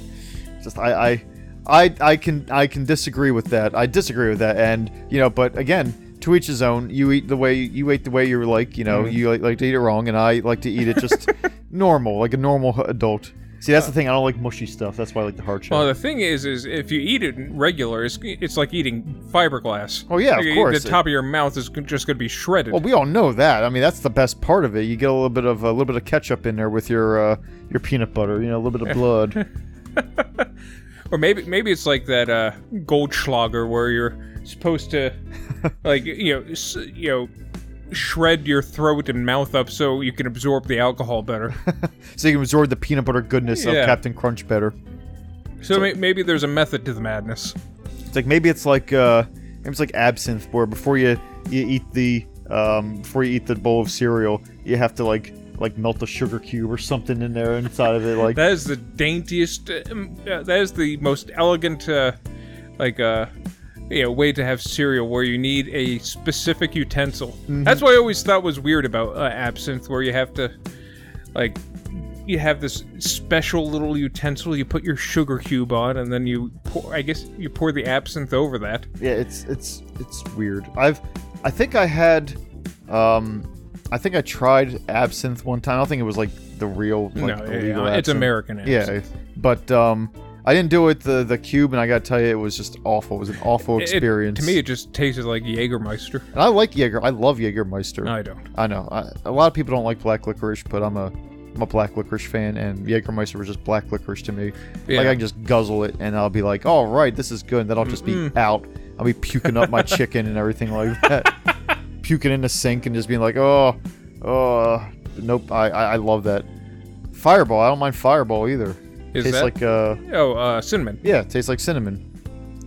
Just I, I, I, I can I can disagree with that. I disagree with that, and you know, but again, to each his own. You eat the way you eat the way you're like. You know, you like, like to eat it wrong, and I like to eat it just normal, like a normal adult. See, that's the thing. I don't like mushy stuff. That's why I like the hard shell. Well, the thing is, is if you eat it regular, it's, it's like eating fiberglass. Oh, yeah, of course. The top of your mouth is just going to be shredded. well, we all know that. I mean, that's the best part of it. You get a little bit of a little bit of ketchup in there with your uh, your peanut butter. You know, a little bit of blood. Or maybe maybe it's like that uh, Goldschlager where you're supposed to, like you know, s- you know, shred your throat and mouth up so you can absorb the alcohol better. so you can absorb the peanut butter goodness of Captain Crunch better. So may- maybe there's a method to the madness. It's like maybe it's like uh, maybe it's like absinthe, where before you you eat the um, before you eat the bowl of cereal, you have to like like melt a sugar cube or something in there inside of it. Like That is the daintiest. Um, uh, that is the most elegant, uh, like uh, you know, way to have cereal where you need a specific utensil. That's what I always thought was weird about uh, absinthe, where you have to, like, you have this special little utensil. You put your sugar cube on, and then you pour. I guess you pour the absinthe over that. yeah, it's it's it's weird. I've I think I had um I think I tried absinthe one time. I don't think it was like the real like no, yeah, it's absinthe. American. Yeah, but um I didn't do it the the cube, and I gotta tell you, it was just awful. It was an awful It- experience. to me, it just tasted like Jägermeister. and I like Jaeger. I love Jägermeister. I don't. I know. I, a lot of people don't like black licorice, but I'm a I'm a black licorice fan, and Jägermeister was just black licorice to me. Yeah. Like I can just guzzle it, and I'll be like, "All right, this is good." And then I'll just be out. I'll be puking up my chicken and everything like that, puking in the sink and just being like, "Oh, oh, nope." I I, I love that. Fireball. I don't mind Fireball either. Is tastes that? like uh oh, uh, cinnamon. yeah, it tastes like cinnamon.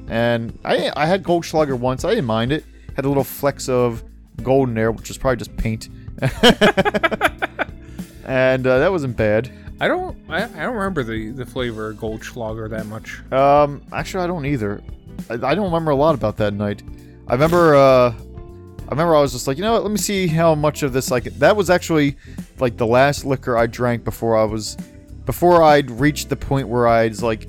And I I had Goldschlager once. I didn't mind it. Had a little flecks of gold in there, which was probably just paint. and uh, that wasn't bad. I don't. I, I don't remember the the flavor of Goldschlager that much. Um, actually, I don't either. I, I don't remember a lot about that night. I remember. Uh, I remember I was just like, you know what? Let me see how much of this like. That was actually like the last liquor I drank before I was, before I'd reached the point where I was like,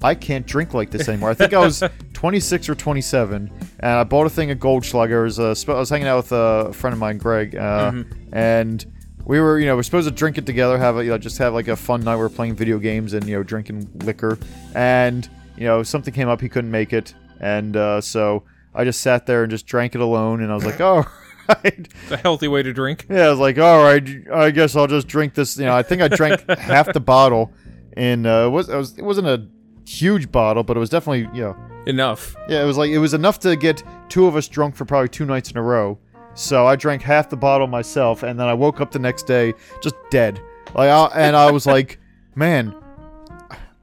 I can't drink like this anymore. I think I was 26 or 27, and I bought a thing of Goldschlager. I was, uh, sp- I was hanging out with a friend of mine, Greg, uh, and we were, you know, we're supposed to drink it together, have a, you know, just have like a fun night. We were playing video games and you know, drinking liquor, and you know, something came up, he couldn't make it, and uh, so I just sat there and just drank it alone, and I was like, oh. Right. It's a healthy way to drink. Yeah, I was like, all right, I guess I'll just drink this. You know, I think I drank half the bottle, and uh, it was, it was it wasn't a huge bottle, but it was definitely you know Enough. yeah, it was like it was enough to get two of us drunk for probably two nights in a row. So I drank half the bottle myself, and then I woke up the next day just dead. Like, I, and I was like, man,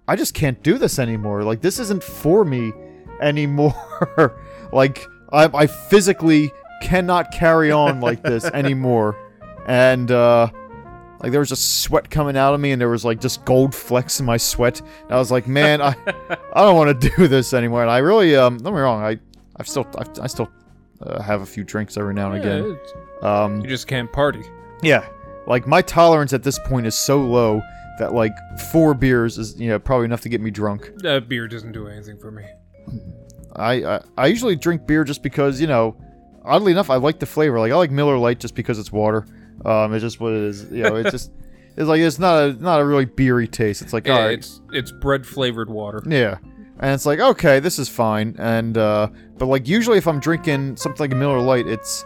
I just can't do this anymore. Like, this isn't for me anymore. like, I, I physically cannot carry on like this anymore. and uh, like there was just sweat coming out of me, and there was like just gold flecks in my sweat. And I was like, man, I I don't want to do this anymore. And I really um, don't get me wrong, I I still I, I still uh, have a few drinks every now and Yeah, again. Um, you just can't party. yeah, like my tolerance at this point is so low that like four beers is you know probably enough to get me drunk. Uh, beer doesn't do anything for me. I, I I usually drink beer just because you know, oddly enough, I like the flavor. Like I like Miller Lite just because it's water. Um, it's just what it is. You know, it's just it's like it's not a not a really beery taste. It's like Yeah, all right, it's it's bread flavored water. yeah, and it's like okay, this is fine. And uh, but like usually if I'm drinking something like Miller Lite, it's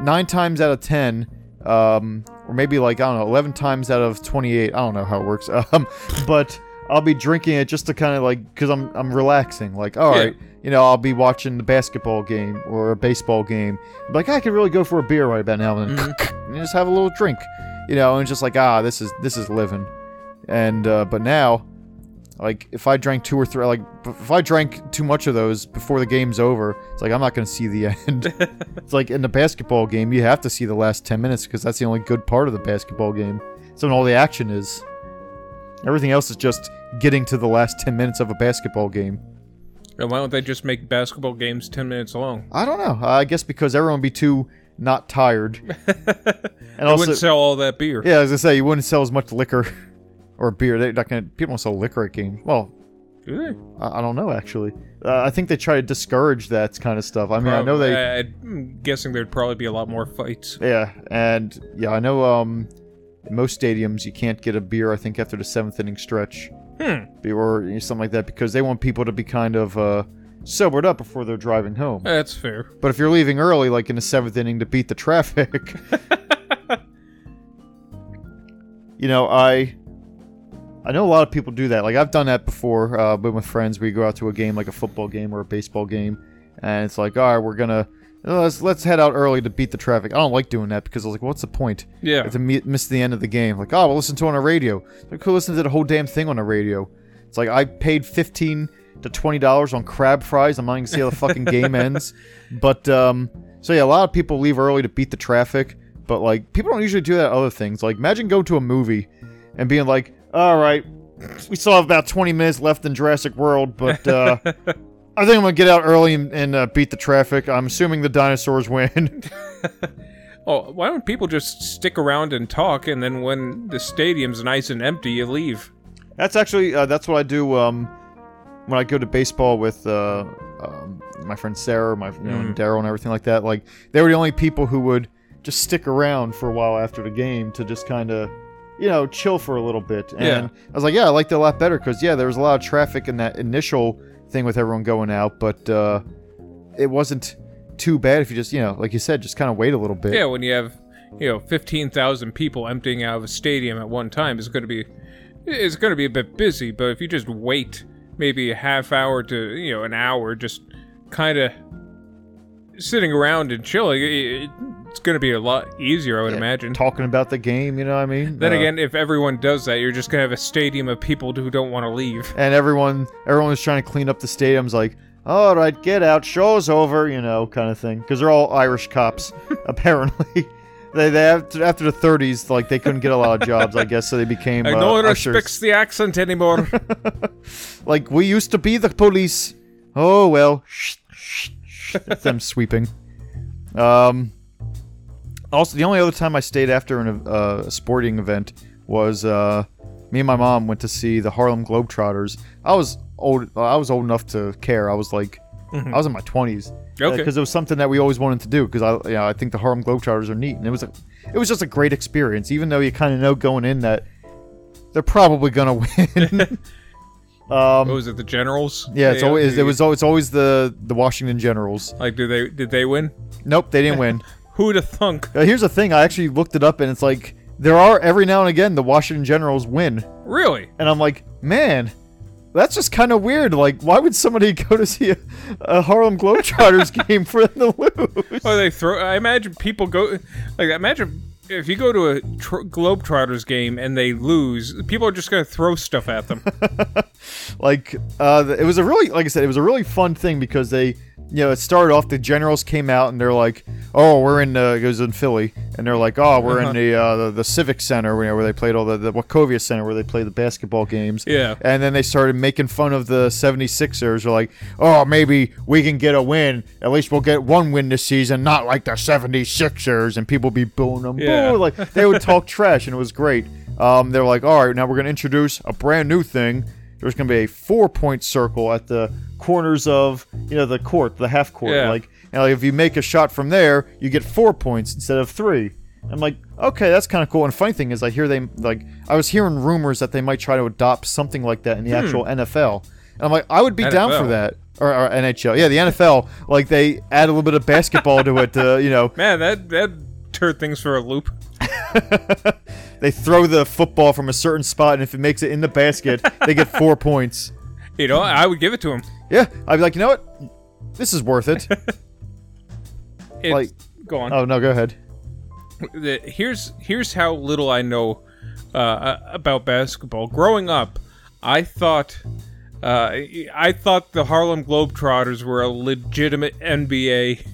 nine times out of ten. Um, or maybe like I don't know, eleven times out of twenty-eight. I don't know how it works. Um, but I'll be drinking it just to kind of like because I'm I'm relaxing. Like all Yeah. right, you know, I'll be watching the basketball game or a baseball game. Like I could really go for a beer right about now and then and just have a little drink, you know, and just like ah, this is this is living. And uh, but now, like if I drank two or three, like if I drank too much of those before the game's over, it's like I'm not gonna see the end. it's like in the basketball game, you have to see the last ten minutes because that's the only good part of the basketball game. It's when all the action is. Everything else is just getting to the last ten minutes of a basketball game. And why don't they just make basketball games ten minutes long? I don't know. I guess because everyone would be too not tired. and also, wouldn't sell all that beer. yeah, as I say, you wouldn't sell as much liquor or beer. They're not gonna. People don't sell liquor at games. Well, Do they? I, I don't know actually. Uh, I think they try to discourage that kind of stuff. I mean, I know they. I- I'm guessing there'd probably be a lot more fights. Yeah, and yeah, I know. Um, most stadiums, you can't get a beer. I think after the seventh inning stretch, Hmm. Or something like that, because they want people to be kind of uh, sobered up before they're driving home. That's fair. But if you're leaving early, like in the seventh inning, to beat the traffic, you know, I I know a lot of people do that. Like I've done that before. Uh, been with friends. We go out to a game, like a football game or a baseball game, and it's like, all right, we're gonna let's let's head out early to beat the traffic. I don't like doing that because I was like, what's the point? Yeah. to mi- miss the end of the game. Like, oh, we'll listen to it on a radio. Like, who listens to the whole damn thing on a radio? It's like I paid fifteen to twenty dollars on crab fries. I'm not even gonna see how the fucking game ends. But um, so yeah, a lot of people leave early to beat the traffic. But like, people don't usually do that. Other things like imagine going to a movie and being like, all right, we still have about twenty minutes left in Jurassic World, but. uh I think I'm gonna get out early and, and uh, beat the traffic. I'm assuming the dinosaurs win. Oh, why don't people just stick around and talk, and then when the stadium's nice and empty, you leave? That's actually uh, that's what I do um, when I go to baseball with uh, um, my friend Sarah, my you know, and Daryl, and everything like that. Like they were the only people who would just stick around for a while after the game to just kind of, you know, chill for a little bit. And Yeah. I was like, yeah, I liked it a lot better because yeah, there was a lot of traffic in that initial thing with everyone going out, but uh, it wasn't too bad if you just you know, like you said, just kind of wait a little bit. Yeah, when you have, you know, fifteen thousand people emptying out of a stadium at one time, it's going to be, it's going to be a bit busy. But if you just wait, maybe a half hour to you know an hour, just kind of sitting around and chilling, it, it's going to be a lot easier, I would Yeah, imagine. Talking about the game, you know what I mean? Then Uh, again, if everyone does that, you're just going to have a stadium of people who don't want to leave. and everyone everyone was trying to clean up the stadiums like all right get out show's over you know kind of thing because they're all irish cops apparently they, they after, after the 30s like they couldn't get a lot of jobs i guess so they became Like, uh, no one ushers. respects the accent anymore. like we used to be the police oh well Shh, shh, shh. That's them sweeping um also the only other time i stayed after an, uh, a sporting event was uh me and my mom went to see the harlem globetrotters i was old i was old enough to care i was like i was in my 20s Okay. because it was something that we always wanted to do because i you know, i think the harlem globetrotters are neat and it was a it was just a great experience even though you kind of know going in that they're probably gonna win um What was it, the Generals? yeah, it's always it was al- it's always the the Washington Generals. like, did they did they win? Nope, they didn't win. Who'd have thunk? Uh, here's the thing: I actually looked it up, and it's like there are every now and again the Washington Generals win, Really? and I'm like, man, that's just kind of weird. Like, why would somebody go to see a, a Harlem Globetrotters game for them to lose? Oh, they throw. I imagine people go like. Imagine if you go to a tr- Globetrotters game and they lose, people are just gonna throw stuff at them. like uh, it was a really like I said, it was a really fun thing because they you know, it started off. The Generals came out and they're like, "Oh, we're in uh, it was in Philly," and they're like, "Oh, we're in the, uh, the the Civic Center, you know, where they played all the the Wachovia Center where they play the basketball games." Yeah. And then they started making fun of the 76ers. They're like, "Oh, maybe we can get a win. At least we'll get one win this season, not like the 76ers." And people be booing them. Yeah. Boo! Like they would talk trash, and it was great. Um, they're like, "All right, now we're gonna introduce a brand new thing." There's gonna be a four-point circle at the corners of you know the court, the half court. Yeah. Like, you know, if you make a shot from there, you get four points instead of three. I'm like, okay, that's kind of cool. And funny thing is, I hear they like, I was hearing rumors that they might try to adopt something like that in the hmm. actual NFL. And I'm like, I would be down for that. Or, or NHL, yeah, the NFL. Like they add a little bit of basketball to it. To, you know, Man, that that turned things for a loop. they throw the football from a certain spot, and if it makes it in the basket, they get four points. You know, I would give it to him. Yeah, I'd be like, you know what? This is worth it. It's, Like- go on. oh no, go ahead. the, here's here's how little I know uh, about basketball. Growing up, I thought uh, I thought the Harlem Globetrotters were a legitimate NBA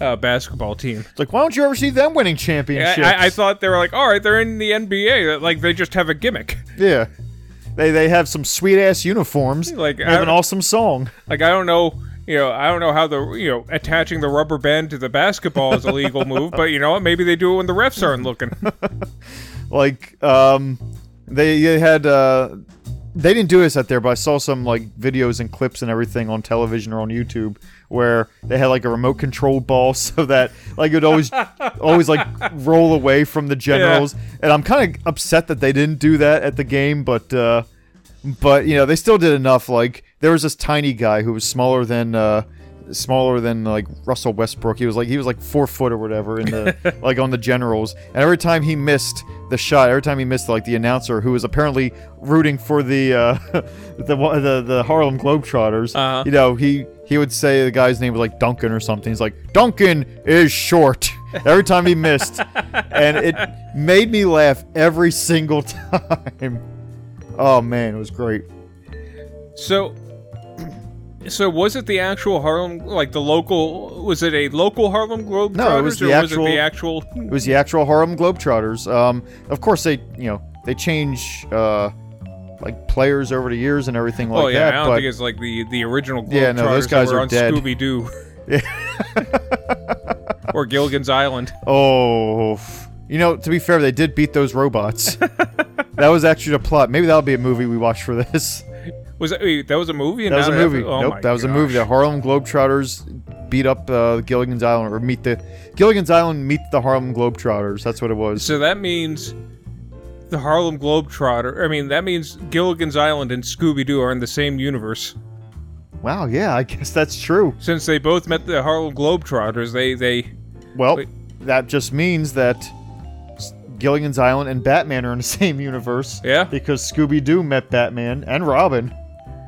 uh, basketball team. It's like, why don't you ever see them winning championships? I, I thought they were like, all right, they're in the NBA. Like they just have a gimmick. Yeah. They they have some sweet ass uniforms. Like, They have an awesome song. Like I don't know. You know, I don't know how the you know attaching the rubber band to the basketball is a legal move, but you know what? Maybe they do it when the refs aren't looking. Like um they, they had uh they didn't do this out there, but I saw some like videos and clips and everything on television or on YouTube where they had like a remote controlled ball so that like it would always always like roll away from the generals. And I'm kind of upset that they didn't do that at the game, but uh but you know they still did enough like there was this tiny guy who was smaller than uh smaller than like Russell Westbrook. He was like he was like four foot or whatever in the like on the Generals. And every time he missed the shot, every time he missed like the announcer who was apparently rooting for the uh the the, the Harlem Globetrotters, Uh-huh. you know, he he would say the guy's name was like Duncan or something. He's like Duncan is short. Every time he missed, and it made me laugh every single time. Oh man, it was great. So, so was it the actual Harlem, like the local? Was it a local Harlem Globetrotters, No, it was the or actual- was it the actual? It was the actual Harlem Globetrotters. Um, of course, they you know they change uh, like players over the years and everything like that. oh yeah, that. I don't but think it's like the the original Globetrotters Yeah, no, those guys are on dead. Scooby Doo. Yeah. or Gilligan's Island. oh, you know, to be fair, they did beat those robots. that was actually the plot. Maybe that'll be a movie we watch for this. Was that, wait, that was a movie? And That was a movie. Oh nope, that was a movie. The. Harlem Globetrotters beat up uh, Gilligan's Island, or meet the Gilligan's Island meet the Harlem Globetrotters. That's what it was. So that means the Harlem Globetrotter. I mean, that means Gilligan's Island and Scooby Doo are in the same universe. wow, yeah, I guess that's true. Since they both met the Harlem Globetrotters, they they Well, that just means that Gilligan's Island and Batman are in the same universe. Yeah. Because Scooby Doo met Batman and Robin,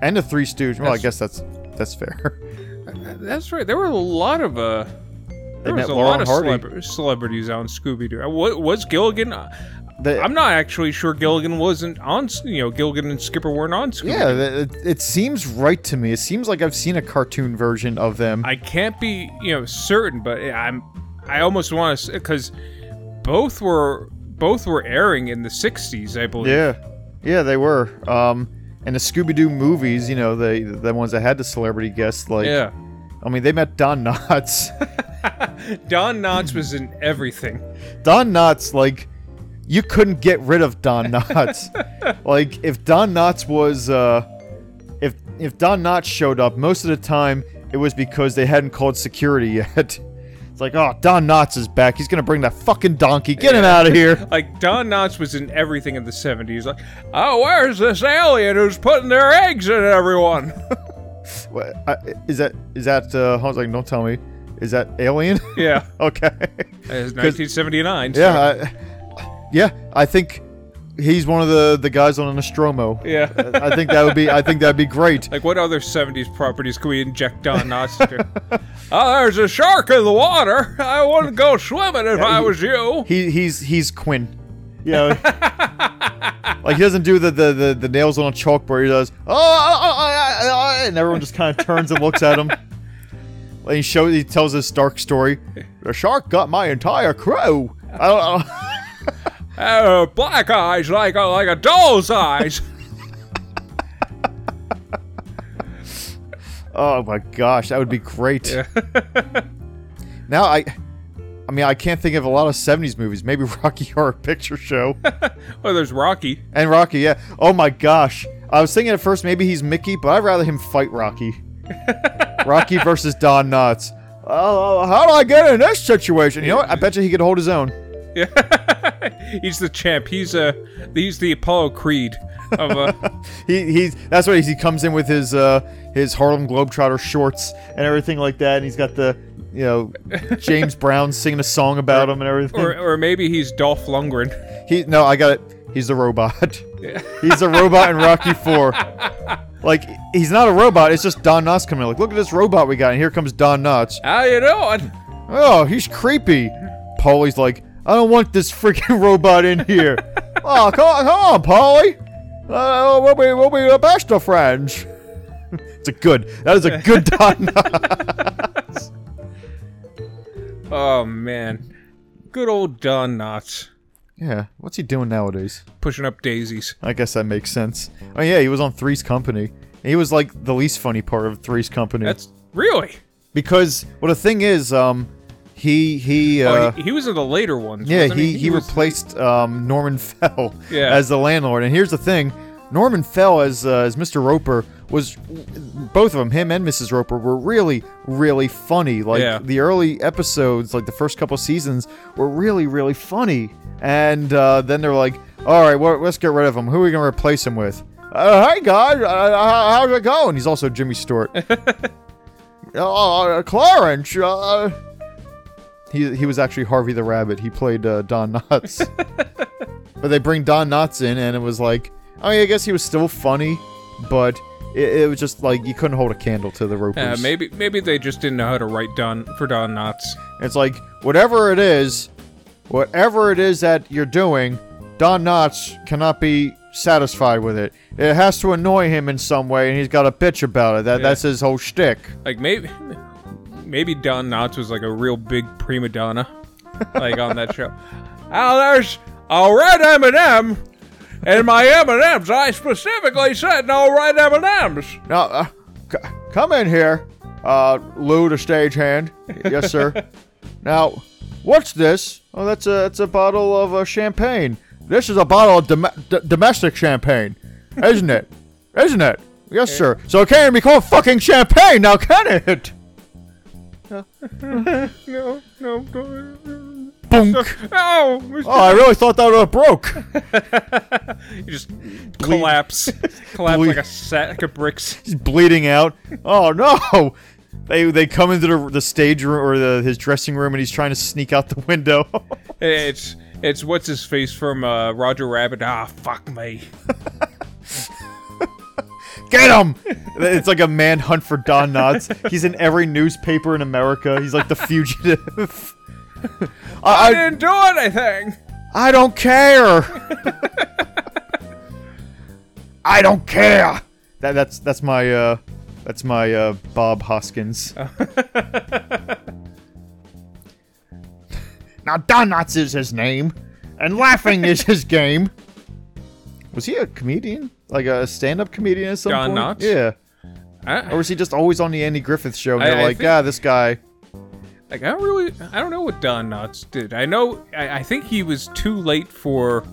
and the Three Stooges. Well, I guess that's that's fair. That's right. There were a lot of uh. There met was a Laurel lot of Hardy. celeb- celebrities on Scooby Doo. What was Gilligan? They- I'm not actually sure Gilligan wasn't on. You know, Gilligan and Skipper weren't on Scooby. yeah, it, it seems right to me. It seems like I've seen a cartoon version of them. I can't be you know certain, but I'm. I almost want to because both were both were airing in the '60s, I believe. yeah, yeah, they were. Um, and the Scooby Doo movies, you know, the the ones that had the celebrity guests, like, Yeah. I mean, they met Don Knotts. Don Knotts was in everything. Don Knotts, like, you couldn't get rid of Don Knotts. like, if Don Knotts was, uh, if if Don Knotts showed up, most of the time it was because they hadn't called security yet. It's like, oh, Don Knotts is back. He's gonna bring that fucking donkey. Get him out of here. Like Don Knotts was in everything in the '70s. Like, oh, where's this alien who's putting their eggs in everyone? What, I, is that is that? Uh, I was like, don't tell me. Is that Alien? yeah, okay. it's 1979. so- Yeah, I, yeah. I think he's one of the the guys on the Nostromo. yeah. I think that would be. I think that'd be great. Like, what other 70s properties could we inject Don Knotts to? oh, there's a shark in the water. I wouldn't go swimming if I was you. He he's he's Quint. Yeah. like he doesn't do the, the, the, the nails on a chalkboard. He does oh, oh, oh, oh, oh, oh," and everyone just kind of turns and looks at him. And he shows, he tells this dark story. The shark got my entire crew. I don't, I don't Oh, black eyes like a like a doll's eyes. Oh my gosh, that would be great. now I, I mean, I can't think of a lot of '70s movies. Maybe Rocky Horror Picture Show oh, there's Rocky. and Rocky. Yeah. Oh my gosh, I was thinking at first maybe he's Mickey, but I'd rather him fight Rocky. Rocky versus Don Knotts. Oh, how do I get in this situation? You know what? I bet you he could hold his own. He's the champ. He's uh he's the Apollo Creed of uh He he's that's what he, comes in with his uh his Harlem Globetrotter shorts and everything like that, and he's got the you know James Brown singing a song about him and everything. or or maybe he's Dolph Lundgren. He no, I got it. He's a robot. he's a robot in Rocky Four. Like he's not a robot. It's just Don Knotts coming. in. Like look at this robot we got, and here comes Don Knotts. How you doing? Oh, he's creepy. Paulie's like, I don't want this freaking robot in here. oh, come on, come on, Paulie. Uh, we'll be we'll be the best of friends. it's a good. That is a good Don Oh man, good old Don Knotts Yeah, what's he doing nowadays? pushing up daisies. I guess that makes sense. Oh yeah, he was on Three's Company. He was like the least funny part of Three's Company. That's really. because well, the thing is, um, he he uh, oh, he, he was in the later ones. yeah wasn't he he, was- replaced um Norman Fell Yeah. as the landlord. And here's the thing, Norman Fell as uh, as Mr. Roper was both of them, him and Mrs. Roper, were really really funny. Like Yeah. the early episodes, like the first couple seasons, were really really funny. And uh, then they're like, all right, well, let's get rid of him. Who are we gonna replace him with? Uh, hey guys, uh, how's it going? He's also Jimmy Stewart. uh, Clarence. Uh, he he was actually Harvey the Rabbit. He played uh, Don Knotts. but they bring Don Knotts in, and it was like, I mean, I guess he was still funny, but it, it was just like you couldn't hold a candle to the Ropers. Uh, maybe maybe they just didn't know how to write Don for Don Knotts. It's like whatever it is, whatever it is that you're doing, Don Knotts cannot be satisfied with it. It has to annoy him in some way, and he's got to bitch about it. That that's his whole shtick. Like maybe maybe Don Knotts was like a real big prima donna, like on that show. Oh, there's a red M and M. In my M and M's, I specifically said no red M and M's. Now, uh, c- come in here, uh, Lou, the stagehand. Yes, sir. now, what's this? Oh, that's a that's a bottle of uh, champagne. This is a bottle of dom- d- domestic champagne, isn't it? Isn't it? Yes, sir. So it can't be called fucking champagne, now can it? No, no, no, no. Boonk. Oh, Oh, I really thought that would have broke. you just collapse, collapse Ble- like a sack of bricks. He's bleeding out. Oh no! They they come into the, the stage room or the, his dressing room, and he's trying to sneak out the window. It's it's what's his face from uh, Roger Rabbit. Ah, fuck me. Get him! It's like a manhunt for Don Knotts. He's in every newspaper in America. He's like the fugitive. I I, I, didn't do anything. I don't care. I don't care. That, that's that's my uh that's my uh Bob Hoskins. now Don Knotts is his name, and laughing is his game. Was he a comedian? Like a stand-up comedian at some Don point? Knotts? Yeah. I, Or was he just always on the Andy Griffith show? And I- they're I like, think- ah, this guy. like I don't really I don't know what Don Knotts did. I know I, think he was too late for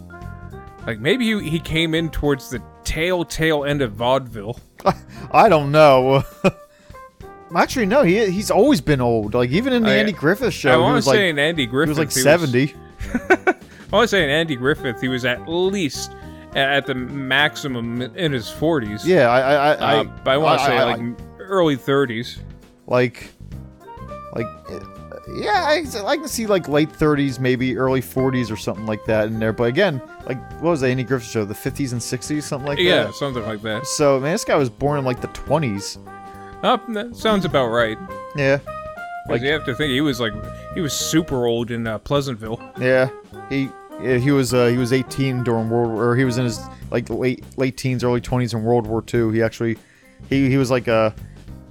like maybe he, he came in towards the tail tail end of vaudeville. I don't know. Actually, no. He he's always been old. Like even in the I- Andy Griffith show, I he want was to like say in Andy he Griffith was like seventy. I want to say in Andy Griffith he was at least at the maximum in his 40s. Yeah, I I I, Uh, but I want to say I- like early 30s. like like uh, yeah, I, I can see like late thirties, maybe early forties or something like that in there. But again, like what was the Andy Griffith show? The fifties and sixties, something like Yeah, that. Yeah, something like that. So man, this guy was born in like the twenties. Oh, that sounds about right. Yeah, Like you have to think he was like he was super old in uh, Pleasantville. yeah. He he was uh, he was eighteen during World War. Or he was in his like late late teens, early twenties in World War Two. He actually he he was like a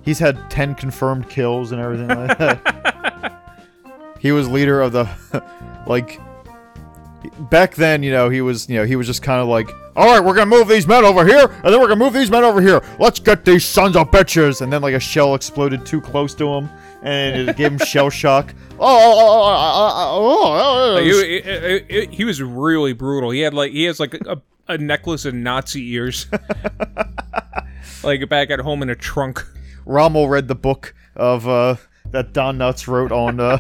he's had 10 confirmed kills and everything like that. he was leader of the like back then, you know, he was, you know, he was just kind of like, "All right, we're to move these men over here, and then we're to move these men over here. Let's get these sons of bitches." And then like a shell exploded too close to him and it gave him shell shock. Oh, oh, oh, oh, oh, oh, oh. He, was really brutal. He had like he has like a, a necklace of Nazi ears, like back at home in a trunk. Rommel read the book of uh, that Don Knotts wrote on uh,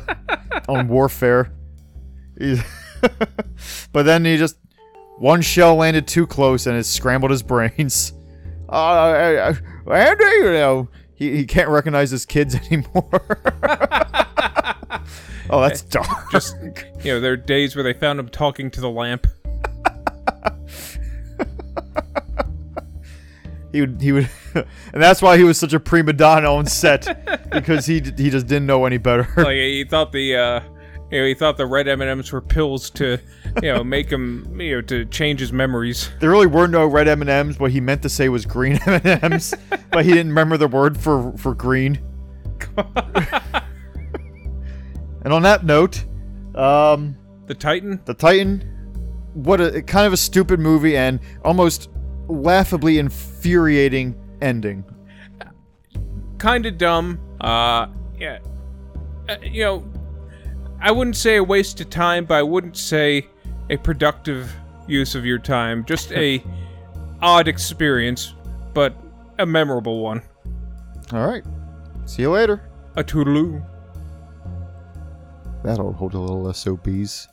on warfare. But then he just one shell landed too close and it scrambled his brains. Uh, Andy, you know, he, he can't recognize his kids anymore. oh, that's dark. Just you know, there are days where they found him talking to the lamp. he would he would, and that's why he was such a prima donna on set because he he just didn't know any better. Like he thought the uh, you know he thought the red M and M's were pills to you know make him you know to change his memories. There really were no red M and M's. What he meant to say was green M and M's, but he didn't remember the word for for green. and on that note, um, The Titan. the Titan, what a kind of a stupid movie and almost laughably infuriating ending. kind of dumb. Uh, yeah, uh, you know, I wouldn't say a waste of time, but I wouldn't say a productive use of your time. Just a odd experience, but a memorable one. All right, see you later. A toodaloo. That'll hold a little SOBs.